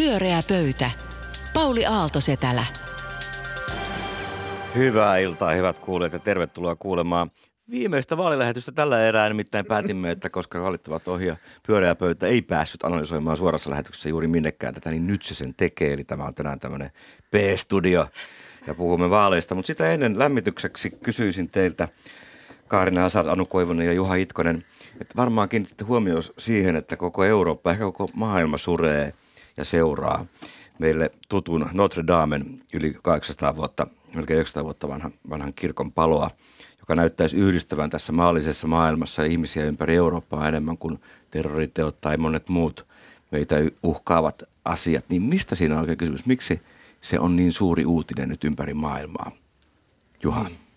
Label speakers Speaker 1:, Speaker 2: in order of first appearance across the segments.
Speaker 1: Pyöreä pöytä. Pauli Aaltosetälä.
Speaker 2: Hyvää iltaa, hyvät kuulijat, ja tervetuloa kuulemaan viimeistä vaalilähetystä tällä erää. Nimittäin päätimme, että koska valittavat ohi ja pyöreä pöytä ei päässyt analysoimaan suorassa lähetyksessä juuri minnekään tätä, niin nyt se sen tekee. Eli tämä on tänään tämmöinen P-studio ja puhumme vaaleista. Mutta sitä ennen lämmitykseksi kysyisin teiltä, Kaarina Asar, Anu Koivunen ja Juha Itkonen, että varmaan kiinnitte huomioon siihen, että koko Eurooppa, ehkä koko maailma suree ja seuraa meille tutun Notre Damen yli 800 vuotta, melkein 900 vuotta vanhan, vanhan kirkon paloa, joka näyttäisi yhdistävän tässä maallisessa maailmassa ihmisiä ympäri Eurooppaa enemmän kuin terroriteot tai monet muut meitä uhkaavat asiat. Niin mistä siinä on oikein kysymys? Miksi se on niin suuri uutinen nyt ympäri maailmaa? Juha. Niin.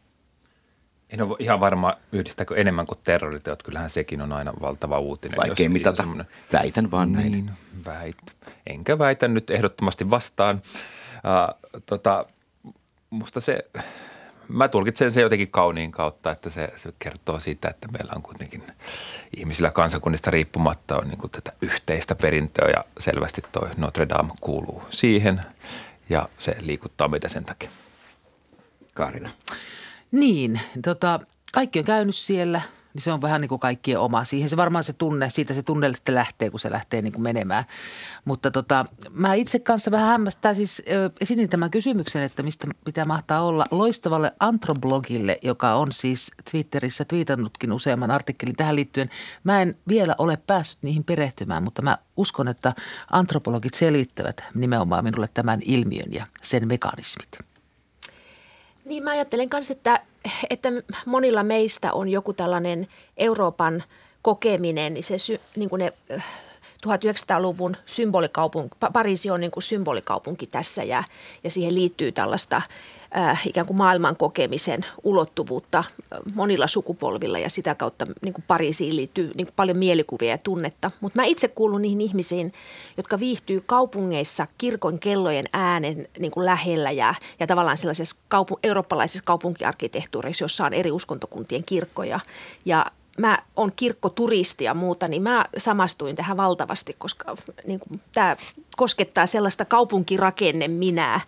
Speaker 3: En ole ihan varma, yhdistääkö enemmän kuin terroriteot. Kyllähän sekin on aina valtava uutinen.
Speaker 2: Vaikea mitata. Väitän vaan näin. Niin,
Speaker 3: väit. Enkä väitä nyt ehdottomasti vastaan. Uh, tota, musta se, mä tulkitsen se jotenkin kauniin kautta, että se, se kertoo siitä, että meillä on kuitenkin ihmisillä kansakunnista riippumatta on niin kuin tätä yhteistä perintöä ja selvästi toi Notre Dame kuuluu siihen ja se liikuttaa meitä sen takia.
Speaker 2: Kaarina.
Speaker 4: Niin, tota, kaikki on käynyt siellä, niin se on vähän niin kuin kaikkien oma. Siihen se varmaan se tunne, siitä se tunne sitten lähtee, kun se lähtee niin kuin menemään. Mutta tota, mä itse kanssa vähän hämmästää, siis ö, esitin tämän kysymyksen, että mistä pitää mahtaa olla loistavalle antroblogille, joka on siis Twitterissä twiitannutkin useamman artikkelin tähän liittyen. Mä en vielä ole päässyt niihin perehtymään, mutta mä uskon, että antropologit selvittävät nimenomaan minulle tämän ilmiön ja sen mekanismit.
Speaker 5: Niin mä ajattelen myös, että, että monilla meistä on joku tällainen Euroopan kokeminen, niin se niin kuin ne 1900-luvun symbolikaupunki, Pariisi on niin kuin symbolikaupunki tässä ja, ja siihen liittyy tällaista – äh, ikään kuin maailman kokemisen ulottuvuutta äh, monilla sukupolvilla ja sitä kautta niin kuin Pariisiin liittyy niin kuin paljon mielikuvia ja tunnetta. Mutta mä itse kuulun niihin ihmisiin, jotka viihtyy kaupungeissa kirkon kellojen äänen niin kuin lähellä ja, ja tavallaan sellaisessa kaupu- eurooppalaisessa kaupunkiarkkitehtuurissa, jossa on eri uskontokuntien kirkkoja. Ja mä oon kirkkoturisti ja muuta, niin mä samastuin tähän valtavasti, koska niin tämä koskettaa sellaista kaupunkirakenne minää,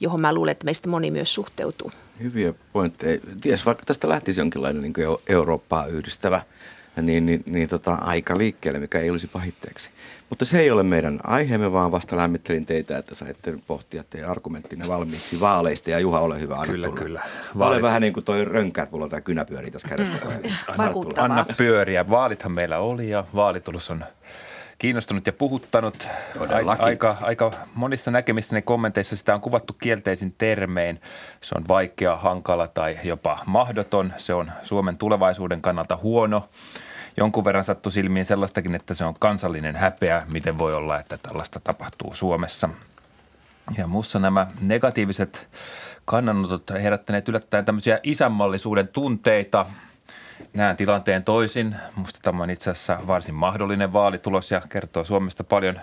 Speaker 5: johon mä luulen, että meistä moni myös suhteutuu.
Speaker 2: Hyviä pointteja. Ties, vaikka tästä lähtisi jonkinlainen niin Eurooppaa yhdistävä niin, niin, niin tota, aika liikkeelle, mikä ei olisi pahitteeksi. Mutta se ei ole meidän aiheemme, vaan vasta lämmittelin teitä, että saitte pohtia teidän argumenttinne valmiiksi vaaleista. Ja Juha, ole hyvä,
Speaker 3: anna Kyllä, tulla. kyllä.
Speaker 2: Vaalit... Ole vähän niin kuin toi rönkä, että mulla on tämä kynä pyörii tässä kädessä.
Speaker 5: Mm.
Speaker 3: Anna, anna pyöriä. Vaalithan meillä oli ja vaalitulos on kiinnostunut ja puhuttanut. Aika, aika monissa näkemissäni kommenteissa sitä on kuvattu kielteisin termein. Se on vaikea, hankala tai jopa mahdoton. Se on Suomen tulevaisuuden kannalta huono. Jonkun verran sattui silmiin sellaistakin, että se on kansallinen häpeä, miten voi olla, että tällaista tapahtuu Suomessa. Ja muussa nämä negatiiviset kannanotot herättäneet yllättäen tämmöisiä isänmallisuuden tunteita – näen tilanteen toisin. Minusta tämä on itse asiassa varsin mahdollinen vaalitulos ja kertoo Suomesta paljon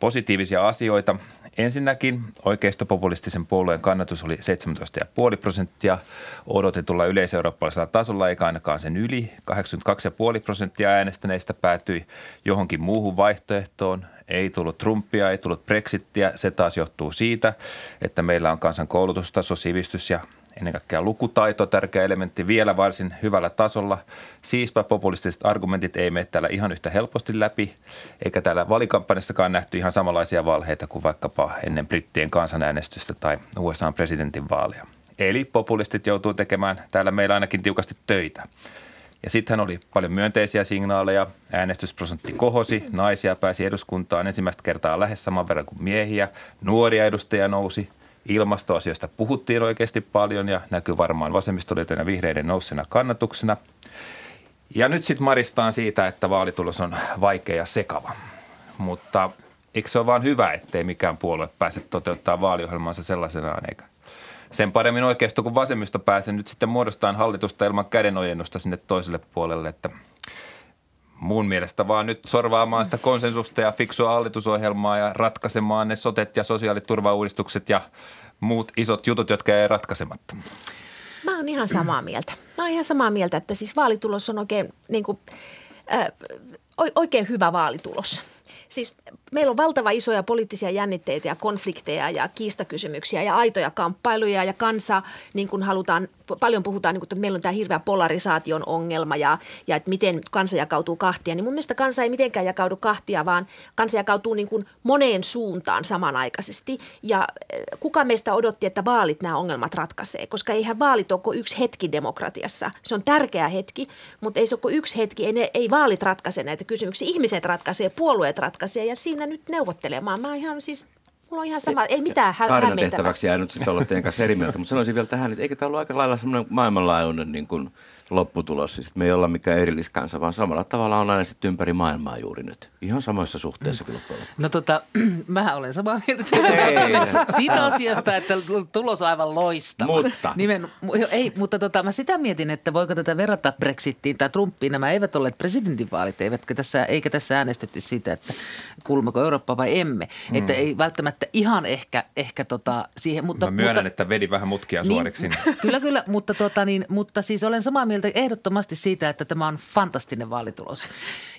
Speaker 3: positiivisia asioita. Ensinnäkin oikeistopopulistisen puolueen kannatus oli 17,5 prosenttia odotetulla yleiseurooppalaisella tasolla, eikä ainakaan sen yli. 82,5 prosenttia äänestäneistä päätyi johonkin muuhun vaihtoehtoon. Ei tullut Trumpia, ei tullut Brexittiä. Se taas johtuu siitä, että meillä on kansan koulutustaso, sivistys ja ennen kaikkea lukutaito, tärkeä elementti vielä varsin hyvällä tasolla. Siispä populistiset argumentit ei mene täällä ihan yhtä helposti läpi, eikä täällä valikampanjassakaan nähty ihan samanlaisia valheita kuin vaikkapa ennen brittien kansanäänestystä tai USA presidentinvaaleja. Eli populistit joutuu tekemään täällä meillä ainakin tiukasti töitä. Ja sittenhän oli paljon myönteisiä signaaleja. Äänestysprosentti kohosi, naisia pääsi eduskuntaan ensimmäistä kertaa lähes saman verran kuin miehiä. Nuoria edustajia nousi, Ilmastoasioista puhuttiin oikeasti paljon ja näkyy varmaan vasemmistoliiton ja vihreiden nousseena kannatuksena. Ja nyt sitten maristaan siitä, että vaalitulos on vaikea ja sekava. Mutta eikö se ole vaan hyvä, ettei mikään puolue pääse toteuttaa vaaliohjelmansa sellaisenaan, eikä sen paremmin oikeisto kuin vasemmista pääse nyt sitten muodostaan hallitusta ilman kädenojennusta sinne toiselle puolelle, että mun mielestä vaan nyt sorvaamaan sitä konsensusta ja fiksua hallitusohjelmaa ja ratkaisemaan ne sotet ja sosiaaliturvauudistukset ja muut isot jutut, jotka ei ratkaisematta.
Speaker 5: Mä oon ihan samaa mieltä. Mä oon ihan samaa mieltä, että siis vaalitulos on oikein, niin kuin, äh, oikein hyvä vaalitulos. Siis meillä on valtava isoja poliittisia jännitteitä ja konflikteja ja kiistakysymyksiä ja aitoja kamppailuja ja kansa, niin kuin halutaan, paljon puhutaan, niin kuin, että meillä on tämä hirveä polarisaation ongelma ja, ja että miten kansa jakautuu kahtia. Niin mun mielestä kansa ei mitenkään jakaudu kahtia, vaan kansa jakautuu niin kuin moneen suuntaan samanaikaisesti. Ja eh, kuka meistä odotti, että vaalit nämä ongelmat ratkaisee, koska eihän vaalit ole yksi hetki demokratiassa. Se on tärkeä hetki, mutta ei se ole yksi hetki, ei, ne, ei vaalit ratkaise näitä kysymyksiä. Ihmiset ratkaisee, puolueet ratkaisee ja siinä nyt neuvottelemaan. Mä ihan siis Mulla on ihan sama, ei mitään hä-
Speaker 2: Kaarinan tehtäväksi jää nyt sitten olla teidän kanssa eri mieltä, mutta sanoisin vielä tähän, että eikö tämä ollut aika lailla semmoinen maailmanlaajuinen niin kuin lopputulos. Siis me ei olla mikään erilliskansa, vaan samalla tavalla on äänestetty ympäri maailmaa juuri nyt. Ihan samoissa suhteissa mm. kyllä
Speaker 4: No tota, mä olen samaa mieltä siitä asiasta, että tulos on aivan loistava.
Speaker 2: Mutta.
Speaker 4: Nimen, ei, mutta tota, mä sitä mietin, että voiko tätä verrata Brexittiin tai Trumpiin. Nämä eivät olleet presidentinvaalit, eivätkä tässä, eikä tässä äänestetty siitä, että kuulummeko Eurooppa vai emme. Mm. Että ei välttämättä ihan ehkä, ehkä tota siihen. Mutta,
Speaker 3: mä myönnän,
Speaker 4: mutta,
Speaker 3: että vedi vähän mutkia niin, suoriksi.
Speaker 4: Kyllä, kyllä, mutta, tota, niin, mutta siis olen samaa mieltä mieltä ehdottomasti siitä, että tämä on fantastinen vaalitulos,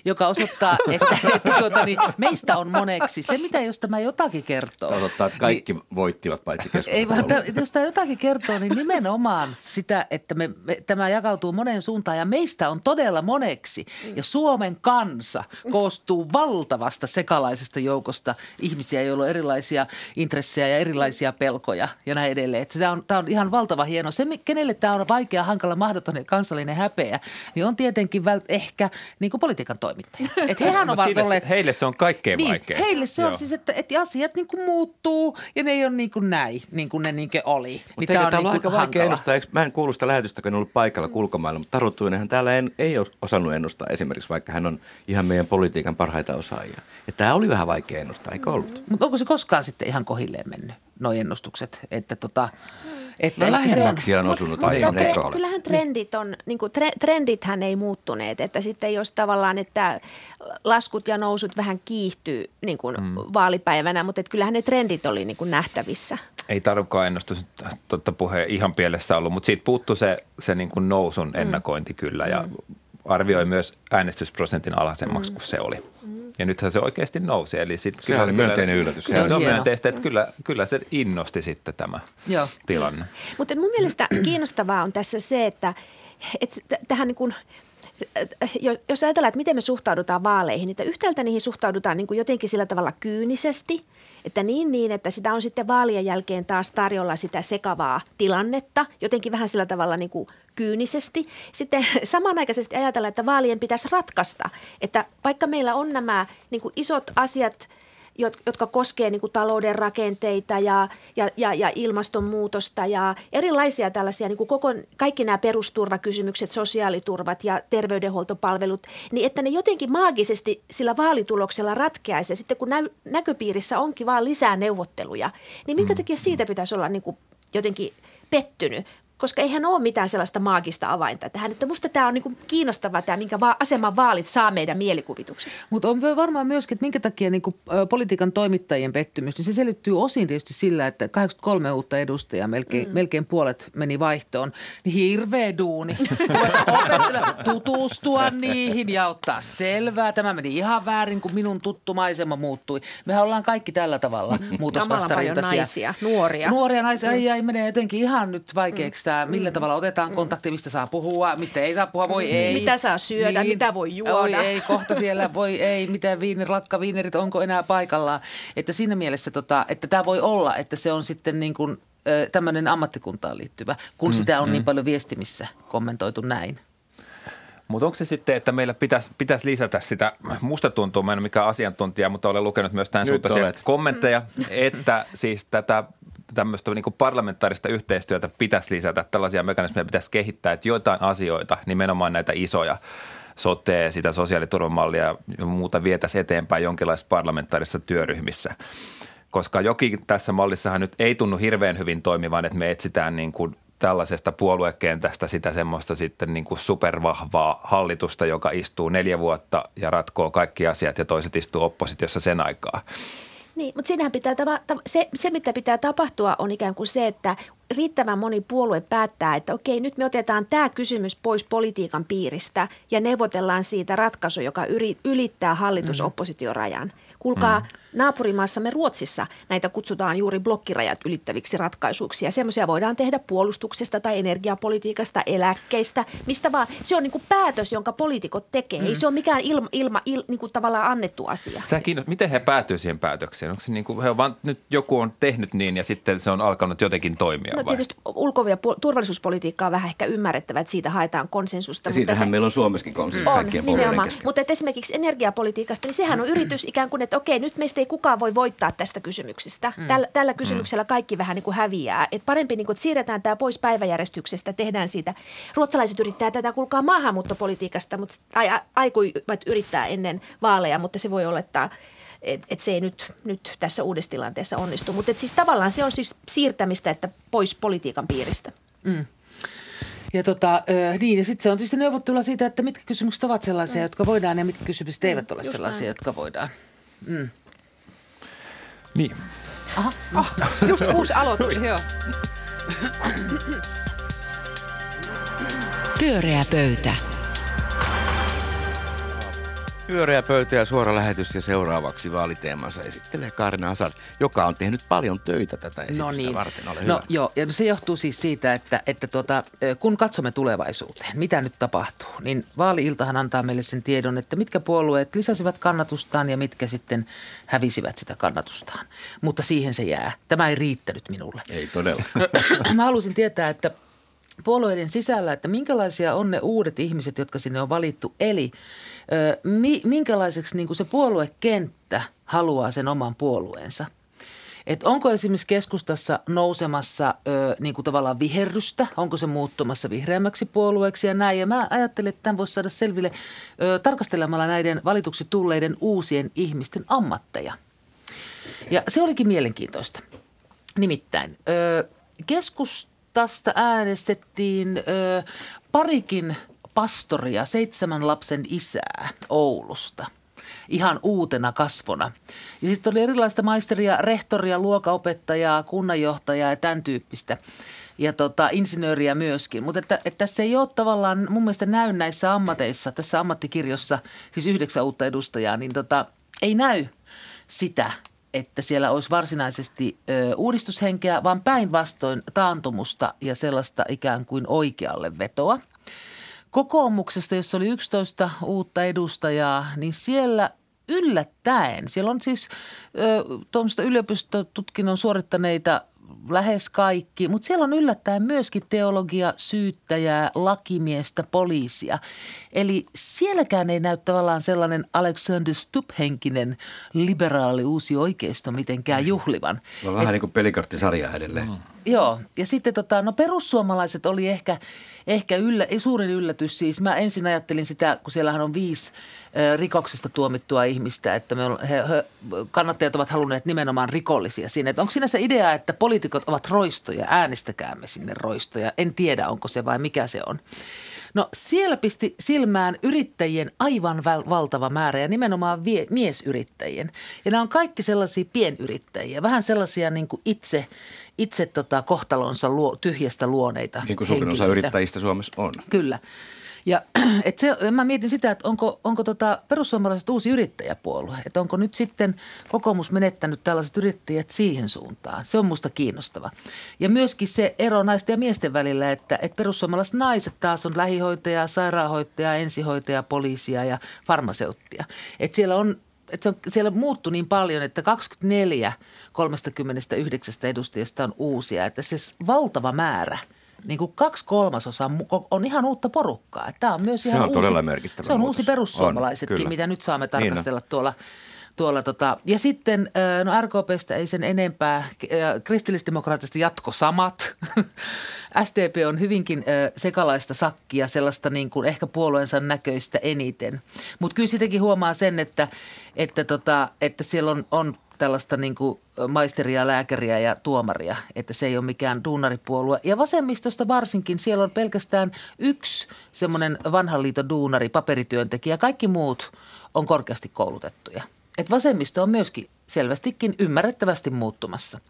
Speaker 4: joka osoittaa, että, että tuota, niin, meistä on moneksi. Se, mitä jos tämä jotakin kertoo.
Speaker 2: Osoittaa, että kaikki niin, voittivat paitsi
Speaker 4: Ei vaan, jos tämä jotakin kertoo, niin nimenomaan sitä, että me, me, tämä jakautuu moneen suuntaan ja meistä on todella moneksi. Ja Suomen kansa koostuu valtavasta sekalaisesta joukosta ihmisiä, joilla on erilaisia intressejä ja erilaisia pelkoja ja näin edelleen. Että tämä, on, tämä on ihan valtava hieno. Se, kenelle tämä on vaikea, hankala, mahdoton kansallinen häpeä, niin on tietenkin vält, ehkä niin kuin politiikan toimittaja. Että hehän no, ovat olleet...
Speaker 3: Heille se on kaikkein
Speaker 4: niin,
Speaker 3: vaikein.
Speaker 4: Heille se on Joo. siis, että, että asiat niin kuin muuttuu ja ne ei ole niin kuin näin, niin kuin ne niin kuin oli.
Speaker 2: Mutta niin tämä on, niin aika vaikea ennustaa. Eikö, mä en kuulu sitä lähetystä, kun en ollut paikalla kulkomailla, mutta Taru Tuinenhan täällä en, ei ole osannut ennustaa esimerkiksi, vaikka hän on ihan meidän politiikan parhaita osaajia. Ja tämä oli vähän vaikea ennustaa, eikö ollut?
Speaker 4: Mutta onko se koskaan sitten ihan kohilleen mennyt, nuo ennustukset? Että tota,
Speaker 2: että no lähemmäksi on, on osunut
Speaker 5: mutta, mutta kyllähän trendit on, niin kuin tre, trendithän ei muuttuneet, että sitten jos tavallaan, että laskut ja nousut vähän kiihtyy niin kuin mm. vaalipäivänä, mutta että kyllähän ne trendit oli niin kuin nähtävissä.
Speaker 3: Ei tarvitsekaan ennustus totta puheen ihan pielessä ollut, mutta siitä puuttuu se, se niin kuin nousun mm. ennakointi kyllä ja mm. arvioi myös äänestysprosentin alhaisemmaksi mm. kuin se oli. Mm. Ja nythän se oikeasti nousi. Eli sit
Speaker 2: se kyllä, oli myönteinen yllätys.
Speaker 3: Se, se on myönteistä, että kyllä, kyllä se innosti sitten tämä Joo. tilanne.
Speaker 5: Mutta mun mielestä kiinnostavaa on tässä se, että, että tähän niin kuin – jos ajatellaan, että miten me suhtaudutaan vaaleihin, niin yhtäältä niihin suhtaudutaan niin kuin jotenkin sillä tavalla kyynisesti, että niin niin, että sitä on sitten vaalien jälkeen taas tarjolla sitä sekavaa tilannetta, jotenkin vähän sillä tavalla niin kuin kyynisesti. Sitten samanaikaisesti ajatella, että vaalien pitäisi ratkaista, että vaikka meillä on nämä niin kuin isot asiat – jotka koskevat niin talouden rakenteita ja, ja, ja, ja ilmastonmuutosta ja erilaisia tällaisia, niin kuin koko, kaikki nämä perusturvakysymykset, sosiaaliturvat ja terveydenhuoltopalvelut, niin että ne jotenkin maagisesti sillä vaalituloksella ratkeaisi. Ja sitten kun nä, näköpiirissä onkin vaan lisää neuvotteluja, niin minkä mm. takia siitä pitäisi olla niin kuin jotenkin pettynyt, koska eihän ole mitään sellaista maagista avainta tähän. Että musta tämä on niin kiinnostavaa tämä, minkä va- aseman vaalit saa meidän mielikuvituksessa.
Speaker 4: Mutta on varmaan myöskin, että minkä takia niin kuin, politiikan toimittajien pettymys, niin se selittyy osin tietysti sillä, että 83 uutta edustajaa, melkein, mm. melkein puolet meni vaihtoon. Niin hirveä duuni. tutustua niihin ja ottaa selvää. Tämä meni ihan väärin, kun minun tuttu maisema muuttui. Mehän ollaan kaikki tällä tavalla muutosvastarintaisia.
Speaker 5: naisia, nuoria.
Speaker 4: Nuoria naisia, mm. ei, menee jotenkin ihan nyt vaikeaksi mm että millä mm. tavalla otetaan kontakti, mistä saa puhua, mistä ei saa puhua, voi mm. ei.
Speaker 5: Mitä saa syödä, niin, mitä voi juoda.
Speaker 4: Voi ei, kohta siellä voi ei, mitä viiner, lakkaviinerit, onko enää paikallaan. Että siinä mielessä, tota, että tämä voi olla, että se on sitten niin kuin tämmöinen ammattikuntaan liittyvä, kun mm, sitä on mm. niin paljon viestimissä kommentoitu näin.
Speaker 3: Mutta onko se sitten, että meillä pitäisi, pitäisi lisätä sitä, musta tuntuu, mä en ole mikään asiantuntija, mutta olen lukenut myös tämän suuntaisia kommentteja, että siis tätä tämmöistä niin parlamentaarista yhteistyötä pitäisi lisätä, tällaisia mekanismeja pitäisi kehittää, että joitain asioita, nimenomaan näitä isoja, sote, sitä sosiaaliturvamallia ja muuta vietäisi eteenpäin jonkinlaisissa parlamentaarisissa työryhmissä. Koska jokin tässä mallissahan nyt ei tunnu hirveän hyvin toimivan, että me etsitään niin kuin tällaisesta puoluekentästä sitä semmoista sitten niin kuin supervahvaa hallitusta, joka istuu neljä vuotta ja ratkoo kaikki asiat ja toiset istuu oppositiossa sen aikaa.
Speaker 5: Niin, mutta siinähän pitää, se, se, mitä pitää tapahtua on ikään kuin se, että riittävän moni puolue päättää, että okei, nyt me otetaan tämä kysymys pois politiikan piiristä ja neuvotellaan siitä ratkaisu, joka ylittää hallitus-oppositiorajan. Mm. Kuulkaa, mm. Naapurimaassamme Ruotsissa näitä kutsutaan juuri blokkirajat ylittäviksi ratkaisuiksi. Ja semmoisia voidaan tehdä puolustuksesta tai energiapolitiikasta, eläkkeistä, mistä vaan. Se on niin kuin päätös, jonka poliitikot tekee. Mm. Ei se ole mikään ilma, ilma il, niin kuin tavallaan annettu asia.
Speaker 3: Tämä kiinnostaa. Miten he päätyvät siihen päätökseen? Onko se niin kuin, he on vaan, nyt joku on tehnyt niin ja sitten se on alkanut jotenkin toimia
Speaker 5: No vai? tietysti ulko- ja turvallisuuspolitiikkaa on vähän ehkä ymmärrettävä, että siitä haetaan konsensusta.
Speaker 2: Ja siitähän
Speaker 5: mutta
Speaker 2: meillä on Suomessakin konsensus on, kaikkien nimenomaan.
Speaker 5: Mutta esimerkiksi energiapolitiikasta, niin sehän on yritys ikään kuin, että okei, nyt meistä ei kukaan voi voittaa tästä kysymyksestä. Mm. Tällä, tällä kysymyksellä kaikki vähän niin kuin häviää. Et parempi, niin kuin, että siirretään tämä pois päiväjärjestyksestä, tehdään siitä. Ruotsalaiset yrittää tätä kulkaa maahanmuuttopolitiikasta, mutta tai aikuivat yrittää ennen vaaleja, mutta se voi olla, että et, et se ei nyt, nyt tässä uudessa tilanteessa onnistu. Mutta siis tavallaan se on siis siirtämistä että pois politiikan piiristä. Mm.
Speaker 4: Ja, tota, niin, ja sitten se on tietysti neuvottelua siitä, että mitkä kysymykset ovat sellaisia, mm. jotka voidaan ja mitkä kysymykset eivät mm, ole sellaisia, näin. jotka voidaan. Mm.
Speaker 3: Niin.
Speaker 5: Aha, oh, just uusi aloitus. Joo.
Speaker 1: Pyöreä pöytä.
Speaker 2: Pyöreä pöytä ja suora lähetys ja seuraavaksi vaaliteemansa esittelee Kaarina Asad, joka on tehnyt paljon töitä tätä esitystä no niin. varten. Ole
Speaker 4: no hyvä. joo, ja se johtuu siis siitä, että, että tuota, kun katsomme tulevaisuuteen, mitä nyt tapahtuu, niin vaaliiltahan antaa meille sen tiedon, että mitkä puolueet lisäsivät kannatustaan ja mitkä sitten hävisivät sitä kannatustaan. Mutta siihen se jää. Tämä ei riittänyt minulle.
Speaker 2: Ei todella.
Speaker 4: Mä halusin tietää, että puolueiden sisällä, että minkälaisia on ne uudet ihmiset, jotka sinne on valittu. Eli mi, minkälaiseksi niin kuin se puoluekenttä haluaa sen oman puolueensa. Et onko esimerkiksi keskustassa nousemassa ö, niin kuin tavallaan viherrystä, onko se muuttumassa vihreämmäksi puolueeksi ja näin. Ja mä ajattelin, että tämän voisi saada selville ö, tarkastelemalla näiden valituksi tulleiden uusien ihmisten ammatteja. Ja se olikin mielenkiintoista. Nimittäin ö, keskustasta äänestettiin ö, parikin pastoria, seitsemän lapsen isää Oulusta ihan uutena kasvona. Ja sitten oli erilaista maisteria, rehtoria, luokaopettajaa, kunnanjohtajaa ja tämän tyyppistä. Ja tota, insinööriä myöskin. Mutta että, että tässä ei ole tavallaan mun mielestä näy näissä ammateissa, tässä ammattikirjossa, siis yhdeksän uutta edustajaa, niin tota, ei näy sitä, että siellä olisi varsinaisesti ö, uudistushenkeä, vaan päinvastoin taantumusta ja sellaista ikään kuin oikealle vetoa – kokoomuksesta, jossa oli 11 uutta edustajaa, niin siellä yllättäen, siellä on siis tuommoista yliopistotutkinnon suorittaneita lähes kaikki, mutta siellä on yllättäen myöskin teologia, syyttäjää, lakimiestä, poliisia. Eli sielläkään ei näy tavallaan sellainen Alexander Stubb-henkinen liberaali uusi oikeisto mitenkään juhlivan.
Speaker 2: Vähän Et, niin kuin pelikarttisarja edelleen. Mm.
Speaker 4: Joo, ja sitten tota, no perussuomalaiset oli ehkä, ehkä yllä, suurin yllätys siis. Mä ensin ajattelin sitä, kun siellähän on viisi rikoksesta tuomittua ihmistä, että me he, he, kannattajat ovat halunneet nimenomaan rikollisia. Että onko siinä se idea, että poliitikot ovat roistoja, äänestäkäämme sinne roistoja. En tiedä, onko se vai mikä se on. No siellä pisti silmään yrittäjien aivan valtava määrä ja nimenomaan vie, miesyrittäjien. Ja nämä on kaikki sellaisia pienyrittäjiä, vähän sellaisia niin kuin itse, itse tota kohtalonsa luo, tyhjästä luoneita
Speaker 2: Niin kuin suurin osa yrittäjistä Suomessa on.
Speaker 4: Kyllä. Ja et se, mä mietin sitä, että onko, onko tota perussuomalaiset uusi yrittäjäpuolue, että onko nyt sitten kokoomus menettänyt tällaiset yrittäjät siihen suuntaan. Se on musta kiinnostava. Ja myöskin se ero naisten ja miesten välillä, että, että perussuomalaiset naiset taas on lähihoitaja, sairaanhoitaja, ensihoitaja, poliisia ja farmaseuttia. Että siellä on että se on, siellä muuttui niin paljon, että 24 39 edustajasta on uusia, että se valtava määrä – niin kuin kaksi kolmasosaa on ihan uutta porukkaa. Tämä on myös ihan
Speaker 2: se on
Speaker 4: uusi,
Speaker 2: todella merkittävä
Speaker 4: Se on muutos. uusi perussuomalaisetkin, on, mitä nyt saamme niin tarkastella niin tuolla tuolla tota, ja sitten no RKPstä ei sen enempää, kristillisdemokraattista jatko samat. SDP on hyvinkin sekalaista sakkia, sellaista niin kuin ehkä puolueensa näköistä eniten. Mutta kyllä sitäkin huomaa sen, että, että, tota, että siellä on, on tällaista niin kuin maisteria, lääkäriä ja tuomaria, että se ei ole mikään duunaripuolue. Ja vasemmistosta varsinkin siellä on pelkästään yksi semmoinen vanhan liiton duunari, paperityöntekijä. Kaikki muut on korkeasti koulutettuja. Et vasemmisto on myöskin selvästikin ymmärrettävästi muuttumassa.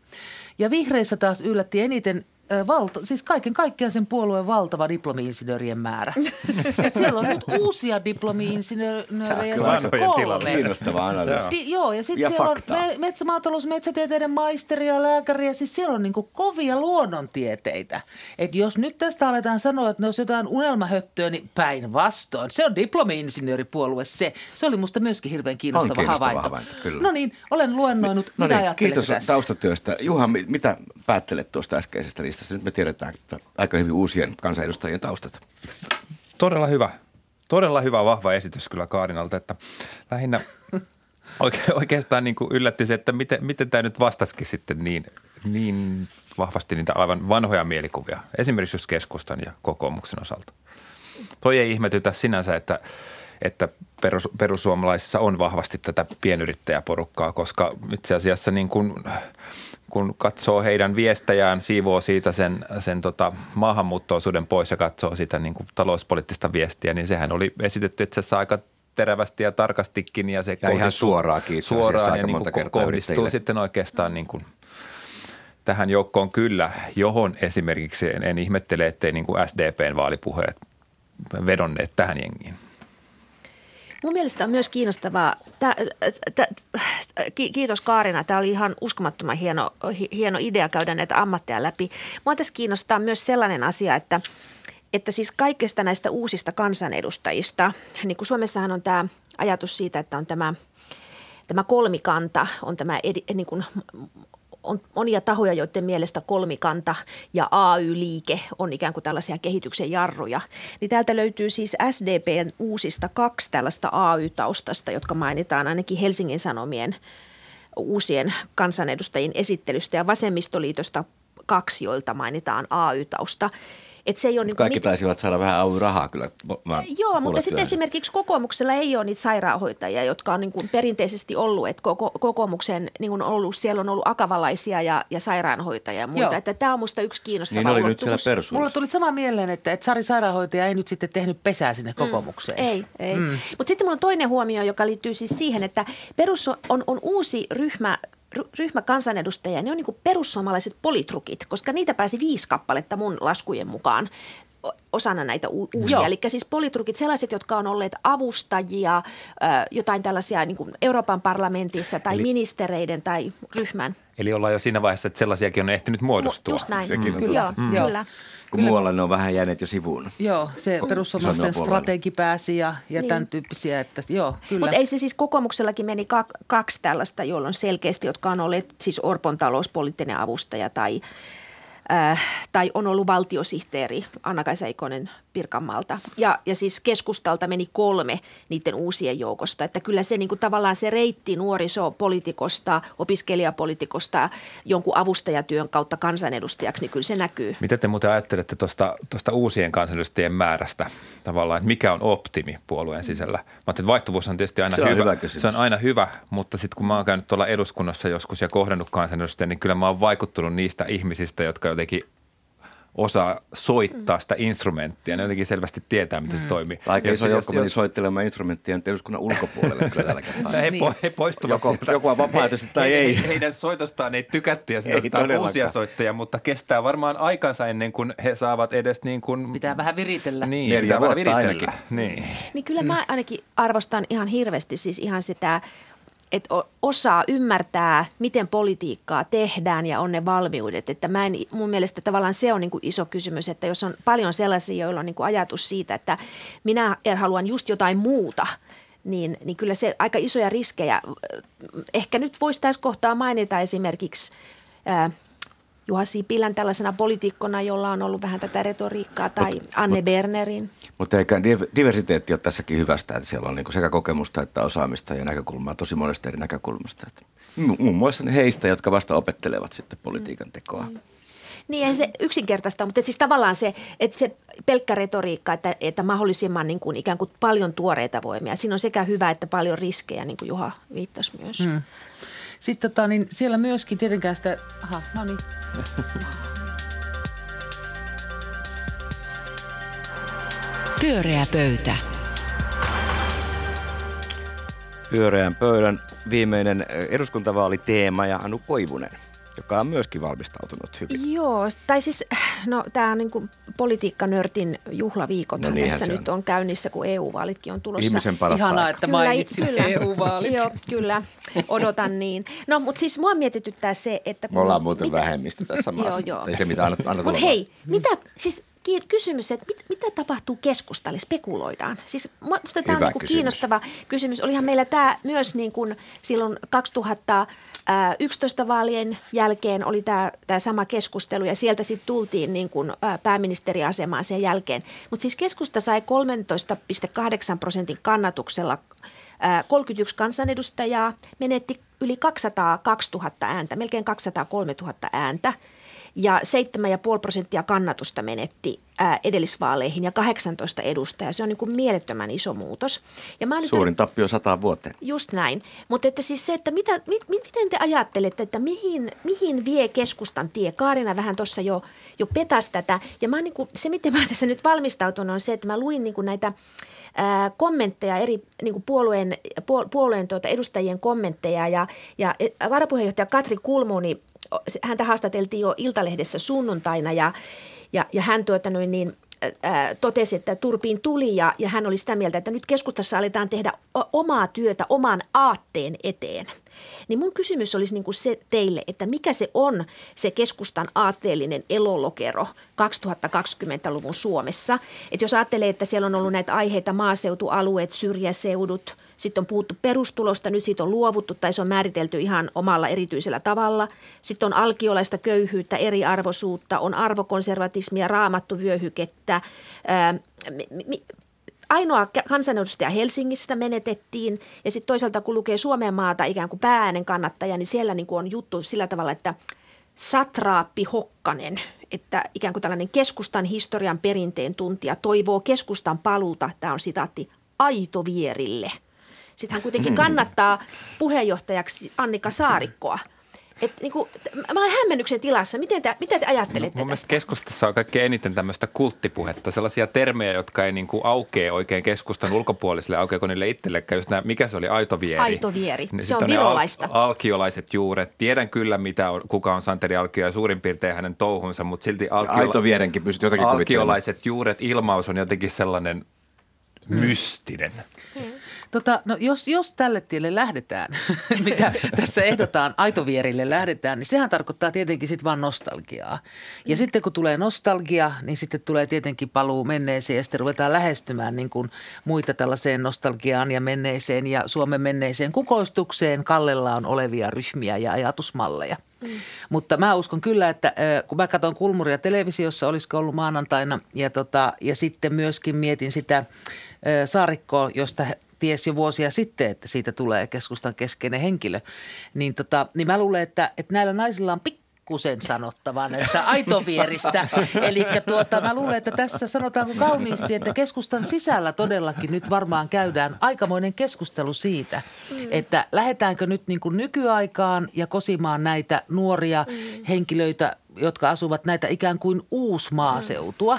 Speaker 4: Ja vihreissä taas yllätti eniten valta, siis kaiken kaikkiaan sen puolueen valtava diplomi-insinöörien määrä. Et siellä on nyt uusia diplomi-insinöörejä, siis kolme.
Speaker 2: Kiinnostava analyysi.
Speaker 4: Di, joo, ja sitten
Speaker 2: Ja
Speaker 4: siellä
Speaker 2: faktaa.
Speaker 4: on me, metsämaatalous, metsätieteiden maisteri ja lääkäri, ja siis siellä on niinku kovia luonnontieteitä. Et jos nyt tästä aletaan sanoa, että ne olisi jotain unelmahöttöä, niin päinvastoin. Se on diplomi-insinööripuolue se. Se oli musta myöskin hirveän kiinnostava,
Speaker 2: kiinnostava
Speaker 4: havainto.
Speaker 2: havainto, kyllä.
Speaker 4: No niin, olen luennoinut.
Speaker 2: No
Speaker 4: Mitä
Speaker 2: niin,
Speaker 4: ajattelet
Speaker 2: kiitos
Speaker 4: tästä?
Speaker 2: taustatyöstä. Juha, mi- mitä päättelet tuosta äskeisestä listasta? Nyt me tiedetään että aika hyvin uusien kansanedustajien taustat.
Speaker 3: Todella hyvä. Todella hyvä, vahva esitys kyllä Kaarinalta, että lähinnä oike- oikeastaan niin kuin yllätti se, että miten, miten tämä nyt vastasikin sitten niin, niin vahvasti niitä aivan vanhoja mielikuvia, esimerkiksi just keskustan ja kokoomuksen osalta. Toi ei ihmetytä sinänsä, että, että perus, perussuomalaisissa on vahvasti tätä pienyrittäjäporukkaa, koska itse asiassa niin kun, kun katsoo heidän viestejään, siivoo siitä sen, sen tota maahanmuuttoosuuden pois ja katsoo sitä niin kuin talouspoliittista viestiä, niin sehän oli esitetty itse asiassa aika terävästi ja tarkastikin ja se
Speaker 2: Ja ihan
Speaker 3: kohdistuu-
Speaker 2: itse asiassa
Speaker 3: suoraan ja niin
Speaker 2: monta
Speaker 3: kuin
Speaker 2: kertaa
Speaker 3: kohdistuu sitten oikeastaan niin kuin tähän joukkoon kyllä, johon esimerkiksi en, en ihmettele, ettei niin kuin SDPn vaalipuheet vedonneet tähän jengiin.
Speaker 5: Mun mielestä on myös kiinnostavaa, tää, tä, ki, kiitos Kaarina, tämä oli ihan uskomattoman hieno, hi- hieno idea käydä näitä ammatteja läpi. Mua tässä kiinnostaa myös sellainen asia, että, että siis kaikista näistä uusista kansanedustajista, niin kuin Suomessahan on tämä ajatus siitä, että on tämä, tämä kolmikanta, on tämä edi, niin kuin on monia tahoja, joiden mielestä kolmikanta ja AY-liike on ikään kuin tällaisia kehityksen jarruja. Niin täältä löytyy siis SDPn uusista kaksi tällaista AY-taustasta, jotka mainitaan ainakin Helsingin Sanomien uusien kansanedustajien esittelystä ja vasemmistoliitosta kaksi, joilta mainitaan AY-tausta. Et se ei ole niin
Speaker 2: Kaikki taisivat saada vähän rahaa kyllä. Mä
Speaker 5: Joo, mutta sitten esimerkiksi kokoomuksella ei ole niitä sairaanhoitajia, jotka on niin kuin perinteisesti ollut, että koko, kokoomuksen niin kuin ollut, siellä on ollut akavalaisia ja, ja sairaanhoitajia ja muita.
Speaker 4: Joo.
Speaker 5: Että tämä on musta yksi kiinnostava
Speaker 2: Niin oli nyt siellä.
Speaker 4: Mulla tuli sama mieleen, että, että Sari Sairaanhoitaja ei nyt sitten tehnyt pesää sinne kokoomukseen.
Speaker 5: Ei, ei. Mm. Mutta sitten mulla on toinen huomio, joka liittyy siis siihen, että perus on, on uusi ryhmä, ry- ryhmä kansanedustajia. Ne on niin perussuomalaiset politrukit, koska niitä pääsi viisi kappaletta mun laskujen mukaan osana näitä u- uusia.
Speaker 4: Joo.
Speaker 5: Eli siis politrukit, sellaiset, jotka on olleet avustajia, jotain tällaisia niin kuin Euroopan parlamentissa tai Eli... ministereiden tai ryhmän.
Speaker 3: Eli ollaan jo siinä vaiheessa, että sellaisiakin on ehtinyt muodostua.
Speaker 5: Just näin.
Speaker 2: Sekin on
Speaker 5: Joo,
Speaker 2: totta.
Speaker 4: Mm.
Speaker 5: kyllä.
Speaker 2: Kun muualla ne on vähän jääneet jo sivuun.
Speaker 4: Joo, se perussuomalaisten strategi pääsi ja, ja
Speaker 5: Niin.
Speaker 4: tämän tyyppisiä, että joo, kyllä.
Speaker 5: Mutta ei se siis kokoomuksellakin meni kak, kaksi tällaista, joilla on selkeästi, jotka on olleet siis Orpon talouspoliittinen avustaja tai, äh, tai on ollut valtiosihteeri Anna-Kaisa Ikonen Pirkanmaalta. Ja, ja siis keskustalta meni kolme niiden uusien joukosta. Että kyllä se niin kuin tavallaan se reitti nuorisopolitikosta, opiskelijapolitikosta jonkun avustajatyön kautta kansanedustajaksi, niin kyllä se näkyy.
Speaker 3: Mitä te muuten ajattelette tuosta, tuosta uusien kansanedustajien määrästä tavallaan, että mikä on optimi puolueen sisällä? Mä ajattelin, että vaihtuvuus on tietysti aina
Speaker 2: Se on
Speaker 3: hyvä.
Speaker 2: hyvä kysymys.
Speaker 3: se on aina hyvä, mutta sitten kun mä oon käynyt tuolla eduskunnassa joskus ja kohdannut kansanedustajia, niin kyllä mä oon vaikuttunut niistä ihmisistä, jotka jotenkin osaa soittaa sitä instrumenttia. Ne jotenkin selvästi tietää, miten se toimii.
Speaker 2: Aika
Speaker 3: Jos-
Speaker 2: iso joukko meni
Speaker 3: jos-
Speaker 2: soittelemaan instrumenttia nyt eduskunnan ulkopuolelle kyllä tällä kertaa.
Speaker 3: he, po, he poistuvat
Speaker 2: Joko-
Speaker 3: sieltä.
Speaker 2: joko on vapaaehtoisesti tai ei.
Speaker 3: He, heidän soitostaan ei tykätty ja
Speaker 2: Ei
Speaker 3: sitten ottaa
Speaker 2: todellakaan.
Speaker 3: uusia soittajia, mutta kestää varmaan aikansa ennen kuin he saavat edes niin kuin...
Speaker 4: Pitää vähän viritellä.
Speaker 3: Niin,
Speaker 2: Neljä
Speaker 3: pitää vähän viritellä. Niin.
Speaker 5: Niin kyllä mä ainakin arvostan ihan hirveästi siis ihan sitä, että osaa ymmärtää, miten politiikkaa tehdään ja on ne valmiudet. Että mä en, mun mielestä tavallaan se on niin kuin iso kysymys, että jos on paljon sellaisia, joilla on niin kuin ajatus siitä, että minä haluan just jotain muuta, niin, niin kyllä se aika isoja riskejä. Ehkä nyt voisi tässä kohtaa mainita esimerkiksi Juha Sipilän tällaisena poliitikkona, jolla on ollut vähän tätä retoriikkaa, tai Anne Bernerin.
Speaker 2: Mutta eikä div- diversiteetti ole tässäkin hyvästä, että siellä on niinku sekä kokemusta että osaamista ja näkökulmaa tosi monesta eri näkökulmasta. Muun muassa ne heistä, jotka vasta opettelevat sitten politiikan tekoa.
Speaker 5: Niin ei se yksinkertaista, mutta et siis tavallaan se, että se pelkkä retoriikka, että, että mahdollisimman niin kuin ikään kuin paljon tuoreita voimia. Siinä on sekä hyvä että paljon riskejä, niin kuin Juha viittasi myös. Mm.
Speaker 4: Sitten tota, niin siellä myöskin tietenkään sitä, aha, no niin.
Speaker 1: Pyöreä pöytä.
Speaker 2: Pyöreän pöydän viimeinen eh, eduskuntavaaliteema ja Anu Koivunen. Joka on myöskin valmistautunut hyvin.
Speaker 5: Joo, tai siis no tämä on niin kuin politiikkanörtin juhlaviikot
Speaker 2: No
Speaker 5: tässä nyt
Speaker 2: on.
Speaker 5: on käynnissä, kun EU-vaalitkin on tulossa.
Speaker 2: Ihmisen parasta
Speaker 4: Ihanaa,
Speaker 2: aikaa.
Speaker 4: että mainitsit EU-vaalit.
Speaker 5: Joo, kyllä. Odotan niin. No, mutta siis mua mietityttää se, että...
Speaker 2: Me ollaan muuten vähemmistä tässä
Speaker 5: Joo,
Speaker 2: maassa.
Speaker 5: joo.
Speaker 2: Ei se mitä anna, anna
Speaker 5: Mutta hei, mitä, siis kysymys, että mit, mitä tapahtuu keskustalle, spekuloidaan. Siis minusta tämä on niin kuin
Speaker 2: kysymys.
Speaker 5: kiinnostava kysymys. Olihan meillä tämä myös niin kuin silloin 2011 vaalien jälkeen oli tämä, tämä sama keskustelu ja sieltä sitten tultiin niin kuin ää, pääministeriasemaan sen jälkeen. Mutta siis keskusta sai 13,8 prosentin kannatuksella ää, 31 kansanedustajaa, menetti yli 202 000 ääntä, melkein 203 000 ääntä ja 7,5 prosenttia kannatusta menetti ää, edellisvaaleihin ja 18 edustajaa. Se on niin kuin mielettömän iso muutos. Ja mä oon nyt
Speaker 2: Suurin tappio sataan vuoteen.
Speaker 5: Just näin. Mutta että siis se, että mitä, mit, miten te ajattelette, että mihin, mihin vie keskustan tie? Kaarina vähän tuossa jo, jo petas tätä. Ja mä niin kuin, se, miten mä tässä nyt valmistautunut, on se, että mä luin niin kuin näitä ää, kommentteja eri niin kuin puolueen, puol- puolueen tuota edustajien kommentteja. Ja, ja e, varapuheenjohtaja Katri Kulmuni, häntä haastateltiin jo Iltalehdessä sunnuntaina ja, ja, ja hän tuota noin niin, ää, totesi, että turpiin tuli ja, ja hän oli sitä mieltä, että nyt keskustassa aletaan tehdä omaa työtä oman aatteen eteen. Niin mun kysymys olisi niin kuin se teille, että mikä se on se keskustan aatteellinen elolokero 2020-luvun Suomessa. Että jos ajattelee, että siellä on ollut näitä aiheita maaseutualueet, syrjäseudut, sitten on puhuttu perustulosta, nyt siitä on luovuttu tai se on määritelty ihan omalla erityisellä tavalla. Sitten on alkiolaista köyhyyttä, eriarvoisuutta, on arvokonservatismia, raamattuvyöhykettä. Ainoa kansanedustaja Helsingistä menetettiin ja sitten toisaalta kun lukee Suomen maata ikään kuin päääänen kannattaja, niin siellä niin kuin on juttu sillä tavalla, että satraappi Hokkanen, että ikään kuin tällainen keskustan historian perinteen tuntija toivoo keskustan paluuta, tämä on sitaatti, aitovierille. Sitten hän kuitenkin kannattaa puheenjohtajaksi Annika Saarikkoa. Et niin kuin, mä olen hämmennyksen tilassa. Miten te, mitä te ajattelette
Speaker 3: Mun mielestä
Speaker 5: tästä?
Speaker 3: keskustassa on kaikkein eniten tämmöistä kulttipuhetta, sellaisia termejä, jotka ei niin kuin aukea oikein keskustan ulkopuolisille, aukeako niille itsellekään. Just nämä, mikä se oli, aitovieri.
Speaker 5: Aitovieri. Se
Speaker 3: sit
Speaker 5: on
Speaker 3: ne
Speaker 5: virolaista.
Speaker 3: Al- alkiolaiset juuret. Tiedän kyllä, mitä on, kuka on Santeri Alkio ja suurin piirtein hänen touhunsa, mutta silti alkio-
Speaker 2: Aitovierenkin pystyt jotakin
Speaker 3: alkiolaiset juuret, ilmaus on jotenkin sellainen mystinen.
Speaker 4: Tota, no jos, jos tälle tielle lähdetään, mitä tässä ehdotaan, aitovierille lähdetään, niin sehän tarkoittaa tietenkin sitten vaan nostalgiaa. Ja sitten kun tulee nostalgia, niin sitten tulee tietenkin paluu menneeseen ja sitten ruvetaan lähestymään niin kuin muita tällaiseen nostalgiaan ja menneeseen ja Suomen menneeseen kukoistukseen kallellaan olevia ryhmiä ja ajatusmalleja. Mm. Mutta mä uskon kyllä, että kun mä katson Kulmuria televisiossa, olisiko ollut maanantaina, ja, tota, ja sitten myöskin mietin sitä Saarikkoa, josta ties jo vuosia sitten, että siitä tulee keskustan keskeinen henkilö, niin, tota, niin mä luulen, että, että näillä naisilla on pikkusen sanottavaa näistä aitovieristä. Eli tuota, mä luulen, että tässä sanotaanko kauniisti, että keskustan sisällä todellakin nyt varmaan käydään aikamoinen keskustelu siitä, että lähdetäänkö nyt niin kuin nykyaikaan ja kosimaan näitä nuoria henkilöitä, jotka asuvat näitä ikään kuin uusmaaseutua,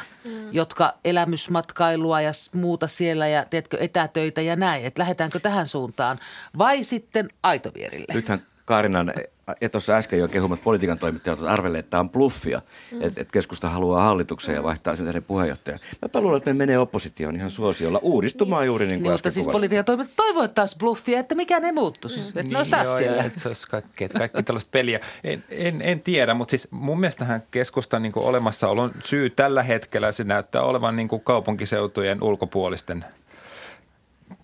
Speaker 4: jotka elämysmatkailua ja muuta siellä ja teetkö etätöitä ja näin. Että lähdetäänkö tähän suuntaan vai sitten aitovierille?
Speaker 2: Nythän Kaarinan, ja tuossa äsken jo kehumat politiikan toimittajat ovat arvelleet, että tämä on bluffia, mm. että, että keskusta haluaa hallitukseen ja vaihtaa sen tähden puheenjohtajan. Mä luulen, että me menee oppositioon ihan suosiolla uudistumaan juuri niin kuin
Speaker 4: Niin, mutta siis politiikan toimittajat toivoivat taas bluffia, että mikään ei muuttuisi. Että ne olisi taas
Speaker 3: Niin, joo,
Speaker 4: siellä.
Speaker 3: ja että se olisi kaikki, että kaikki tällaista peliä. En, en, en tiedä, mutta siis mun mielestähän keskustan niin olemassaolon syy tällä hetkellä se näyttää olevan niin kuin kaupunkiseutujen ulkopuolisten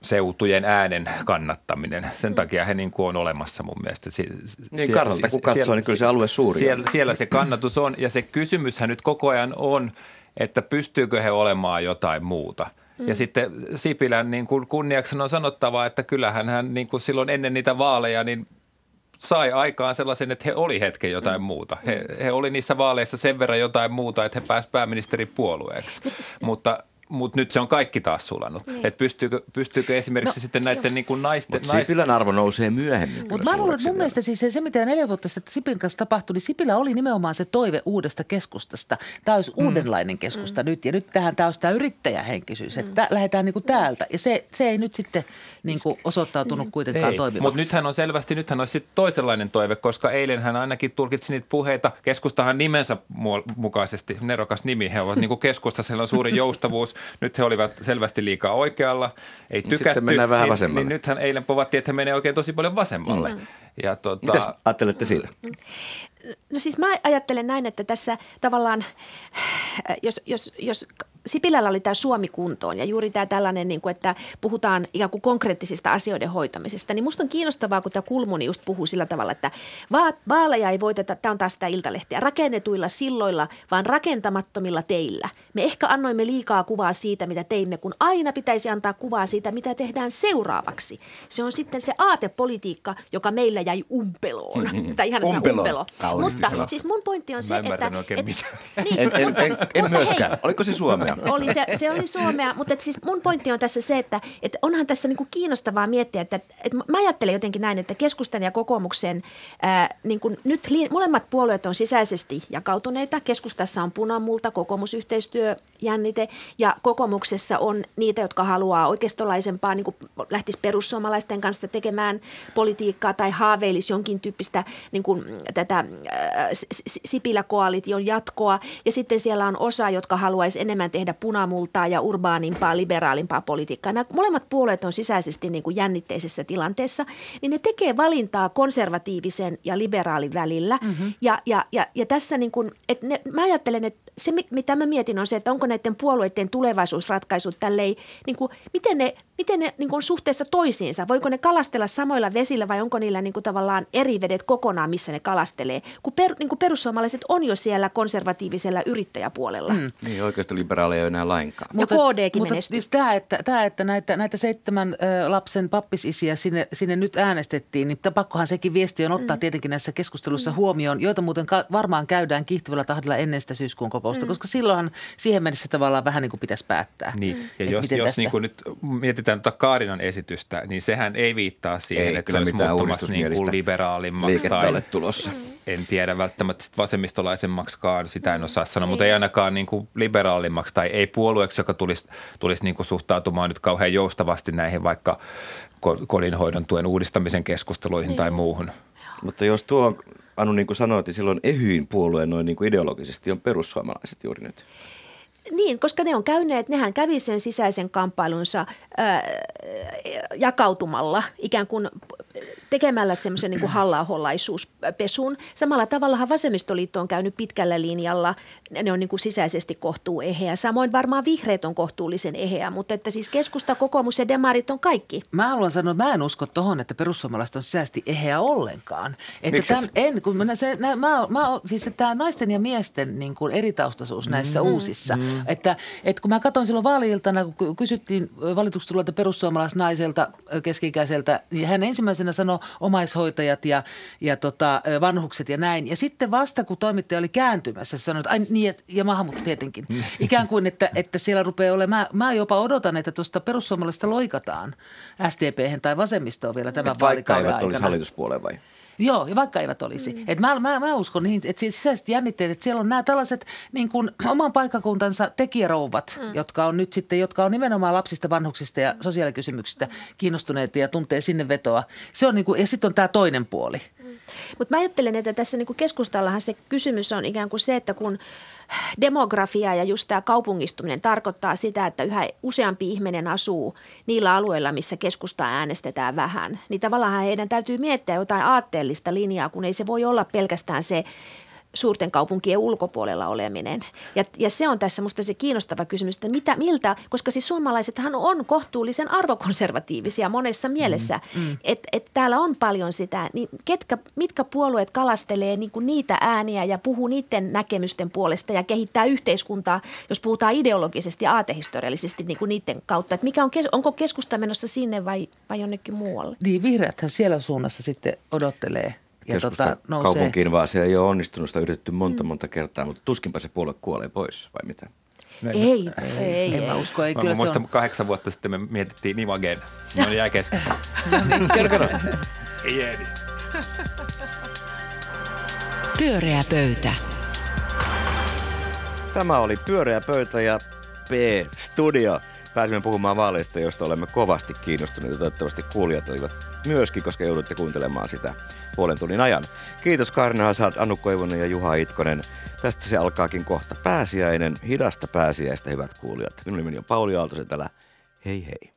Speaker 3: seutujen äänen kannattaminen. Sen takia he niin kuin on olemassa mun mielestä. Sie-
Speaker 2: Niin kartalta kun katsoo, niin kyllä se alue suuri on.
Speaker 3: Siellä, siellä se kannatus on ja se kysymyshän nyt koko ajan on, että pystyykö he olemaan jotain muuta. Ja sitten Sipilän niin kuin kunniaksi on sanottava, että kyllähän hän niin kuin silloin ennen niitä vaaleja niin sai aikaan sellaisen, että he oli hetken jotain muuta. He, he oli niissä vaaleissa sen verran jotain muuta, että he pääsivät pääministeripuolueeksi. Mutta mutta nyt se on kaikki taas sulanut. Niin. Et pystyykö, pystyykö esimerkiksi no, sitten näiden niin kuin naisten...
Speaker 2: Mutta Sipilän arvo nousee myöhemmin.
Speaker 4: Mutta mä luulen, että mun mielestä siis se, se, mitä neljä vuotta sitten Sipilän kanssa tapahtui, niin Sipilä oli nimenomaan se toive uudesta keskustasta. Tämä olisi mm. uudenlainen keskusta mm. nyt ja nyt tähän tämä olisi tämä yrittäjähenkisyys, mm. että lähdetään niin kuin täältä. Ja se, se ei nyt sitten niin kuin osoittautunut kuitenkaan ei. toimivaksi.
Speaker 3: Mutta nythän on selvästi, nythän olisi sitten toisenlainen toive, koska eilen hän ainakin tulkitsi niitä puheita. Keskustahan nimensä mukaisesti, nerokas nimi, he ovat niin kuin keskusta, siellä on suuri joustavuus. Nyt he olivat selvästi liikaa oikealla, ei tykätty. Sitten
Speaker 2: mennään vähän niin- vasemmalle.
Speaker 3: Niin, niin nythän eilen povattiin, että he menee oikein tosi paljon vasemmalle. Mm.
Speaker 2: Ja tuota, Mitäs ajattelette siitä?
Speaker 5: No siis mä ajattelen näin, että tässä tavallaan, jos, jos, jos Sipilällä oli tämä Suomi kuntoon ja juuri tämä tällainen, niin kuin, että puhutaan ikään kuin konkreettisista asioiden hoitamisesta, niin musta on kiinnostavaa, kun tämä Kulmuni just puhuu sillä tavalla, että vaaleja ei voiteta, tämä on taas sitä iltalehtiä, rakennetuilla silloilla, vaan rakentamattomilla teillä. Me ehkä annoimme liikaa kuvaa siitä, mitä teimme, kun aina pitäisi antaa kuvaa siitä, mitä tehdään seuraavaksi. Se on sitten se aatepolitiikka, joka meillä jäi umpeloon. tai ihan umpelo. umpelo. Mutta sana. siis mun pointti on se, että...
Speaker 2: Oikein et, niin, en, en, en, en myöskään. Hei, Oliko se Suomea?
Speaker 5: Oli se, se oli Suomea, mutta et siis mun pointti on tässä se, että et onhan tässä niinku kiinnostavaa miettiä, että et mä ajattelen jotenkin näin, että keskustan ja kokoomuksen ää, niinku nyt li, molemmat puolueet on sisäisesti jakautuneita. Keskustassa on punamulta, kokoomusyhteistyö, jännite ja kokoomuksessa on niitä, jotka haluaa oikeistolaisempaa, niin kuin lähtisi perussuomalaisten kanssa tekemään politiikkaa tai haaveilisi jonkin tyyppistä niin kuin, tätä Sipilä-koalition jatkoa. Ja sitten siellä on osa, jotka haluaisi enemmän tehdä punamultaa ja urbaanimpaa, liberaalimpaa politiikkaa. Nämä molemmat puolueet on sisäisesti niin kuin jännitteisessä tilanteessa, niin ne tekee valintaa konservatiivisen ja liberaalin välillä. Mm-hmm. Ja, ja, ja, ja tässä niin kuin, että ne, mä ajattelen, että se mitä mä mietin on se, että onko näiden puolueiden tulevaisuusratkaisut tälleen, niin kuin, miten ne, miten ne niin kuin on suhteessa toisiinsa? Voiko ne kalastella samoilla vesillä vai onko niillä niin kuin tavallaan eri vedet kokonaan, missä ne kalastelee? Kun, per, niin kuin perussuomalaiset on jo siellä konservatiivisella yrittäjäpuolella. Mm.
Speaker 2: Niin, oikeasti liberaaleja ei enää lainkaan.
Speaker 5: Mutta, ja KDkin mutta
Speaker 4: siis tämä, että, tämä, että näitä, näitä seitsemän ö, lapsen pappisisiä sinne, sinne nyt äänestettiin, niin pakkohan sekin viesti on ottaa mm. tietenkin näissä keskusteluissa mm. huomioon, joita muuten ka- varmaan käydään kiihtyvällä tahdilla ennen sitä syyskuun kokousta, mm. koska silloinhan siihen mennessä tavallaan vähän niin kuin pitäisi päättää.
Speaker 3: Niin, ja jos, jos niin kuin nyt mietitään tuota Kaarinan esitystä, niin sehän ei viittaa siihen,
Speaker 2: ei,
Speaker 3: että se olisi muuttumassa niin kuin liberaalimmaksi.
Speaker 2: Tai, ole tulossa.
Speaker 3: En tiedä välttämättä vasemmistolaisemmaksikaan, sitä en osaa sanoa, mutta ei ainakaan niin kuin liberaalimmaksi tai ei puolueeksi, joka tulisi, tulisi niin kuin suhtautumaan nyt kauhean joustavasti näihin vaikka kodinhoidon tuen uudistamisen keskusteluihin niin. tai muuhun.
Speaker 2: Mutta jos tuo Anu, niin kuin sanoit, niin silloin ehyin puolueen noin niin kuin ideologisesti on perussuomalaiset juuri nyt.
Speaker 5: Niin, koska ne on käyneet, nehän kävi sen sisäisen kamppailunsa ää, jakautumalla ikään kuin tekemällä semmoisen niin halla Samalla tavalla vasemmistoliitto on käynyt pitkällä linjalla, ne on niin kuin sisäisesti kohtuu eheä. Samoin varmaan vihreät on kohtuullisen eheä, mutta että siis keskusta, kokoomus ja demarit on kaikki.
Speaker 4: Mä haluan sanoa, että mä en usko tohon, että perussuomalaiset on sisäisesti eheä ollenkaan. Että tämän, en, kun mä, se, nä, mä, mä, siis tämä naisten ja miesten niin kuin eritaustaisuus näissä mm, uusissa. Mm. Että, että kun mä katsoin silloin vaali kun kysyttiin valituksi tulleelta perussuomalaisnaiselta keski-ikäiseltä, niin hän ensimmäisenä sanoi omaishoitajat ja, ja tota, vanhukset ja näin. Ja sitten vasta kun toimittaja oli kääntymässä, sanoi, että ai niin, ja maahanmuutto tietenkin. Mm. Ikään kuin, että, että siellä rupeaa olemaan, mä, mä jopa odotan, että tuosta perussuomalaisesta loikataan SDP tai vasemmistoon vielä tämän vaalikauden
Speaker 2: aikana. Vaikka eivät olisi hallituspuoleen vai?
Speaker 4: Joo, ja vaikka eivät olisi. Mm. Et mä, mä, mä uskon niihin, että siis sisäiset jännitteet, että siellä on nämä tällaiset niin kuin, oman paikkakuntansa tekijärouvat, mm. jotka on nyt sitten, jotka on nimenomaan lapsista, vanhuksista ja sosiaalikysymyksistä kiinnostuneita ja tuntee sinne vetoa. Se on niin kuin, ja sitten on tämä toinen puoli. Mm.
Speaker 5: Mutta mä ajattelen, että tässä niin kuin keskustallahan se kysymys on ikään kuin se, että kun – demografia ja just tämä kaupungistuminen tarkoittaa sitä, että yhä useampi ihminen asuu niillä alueilla, missä keskustaa äänestetään vähän. Niin tavallaan heidän täytyy miettiä jotain aatteellista linjaa, kun ei se voi olla pelkästään se suurten kaupunkien ulkopuolella oleminen. Ja, ja se on tässä musta se kiinnostava kysymys, että mitä, miltä, koska siis suomalaisethan on kohtuullisen arvokonservatiivisia monessa mielessä, mm, mm. että et täällä on paljon sitä, niin ketkä, mitkä puolueet kalastelee niin kuin niitä ääniä ja puhuu niiden näkemysten puolesta ja kehittää yhteiskuntaa, jos puhutaan ideologisesti ja aatehistoriallisesti niin kuin niiden kautta, että mikä on, onko keskusta menossa sinne vai, vai jonnekin muualle?
Speaker 4: Niin, vihreäthän siellä suunnassa sitten odottelee –
Speaker 2: ja tota, kaupunkiin, vaan se ei ole onnistunut. Sitä yritetty monta, mm. monta kertaa, mutta tuskinpä se puolue kuolee pois, vai mitä?
Speaker 5: Ei, ei, ei.
Speaker 4: En mä usko, ei
Speaker 3: Mä,
Speaker 4: kyllä
Speaker 3: mä
Speaker 4: se
Speaker 3: muistan,
Speaker 4: on.
Speaker 3: kahdeksan vuotta sitten me mietittiin Nivagen. Mä olin jää kesken. Ei ehdi.
Speaker 1: Pyöreä pöytä.
Speaker 2: Tämä oli Pyöreä pöytä ja P-studio. Pääsimme puhumaan vaaleista, joista olemme kovasti kiinnostuneita. Toivottavasti kuulijat olivat myöskin, koska joudutte kuuntelemaan sitä puolen tunnin ajan. Kiitos Karna Hazard, Anu Koivunen ja Juha Itkonen. Tästä se alkaakin kohta pääsiäinen, hidasta pääsiäistä, hyvät kuulijat. Minun nimeni on Pauli Aaltosen täällä. Hei hei.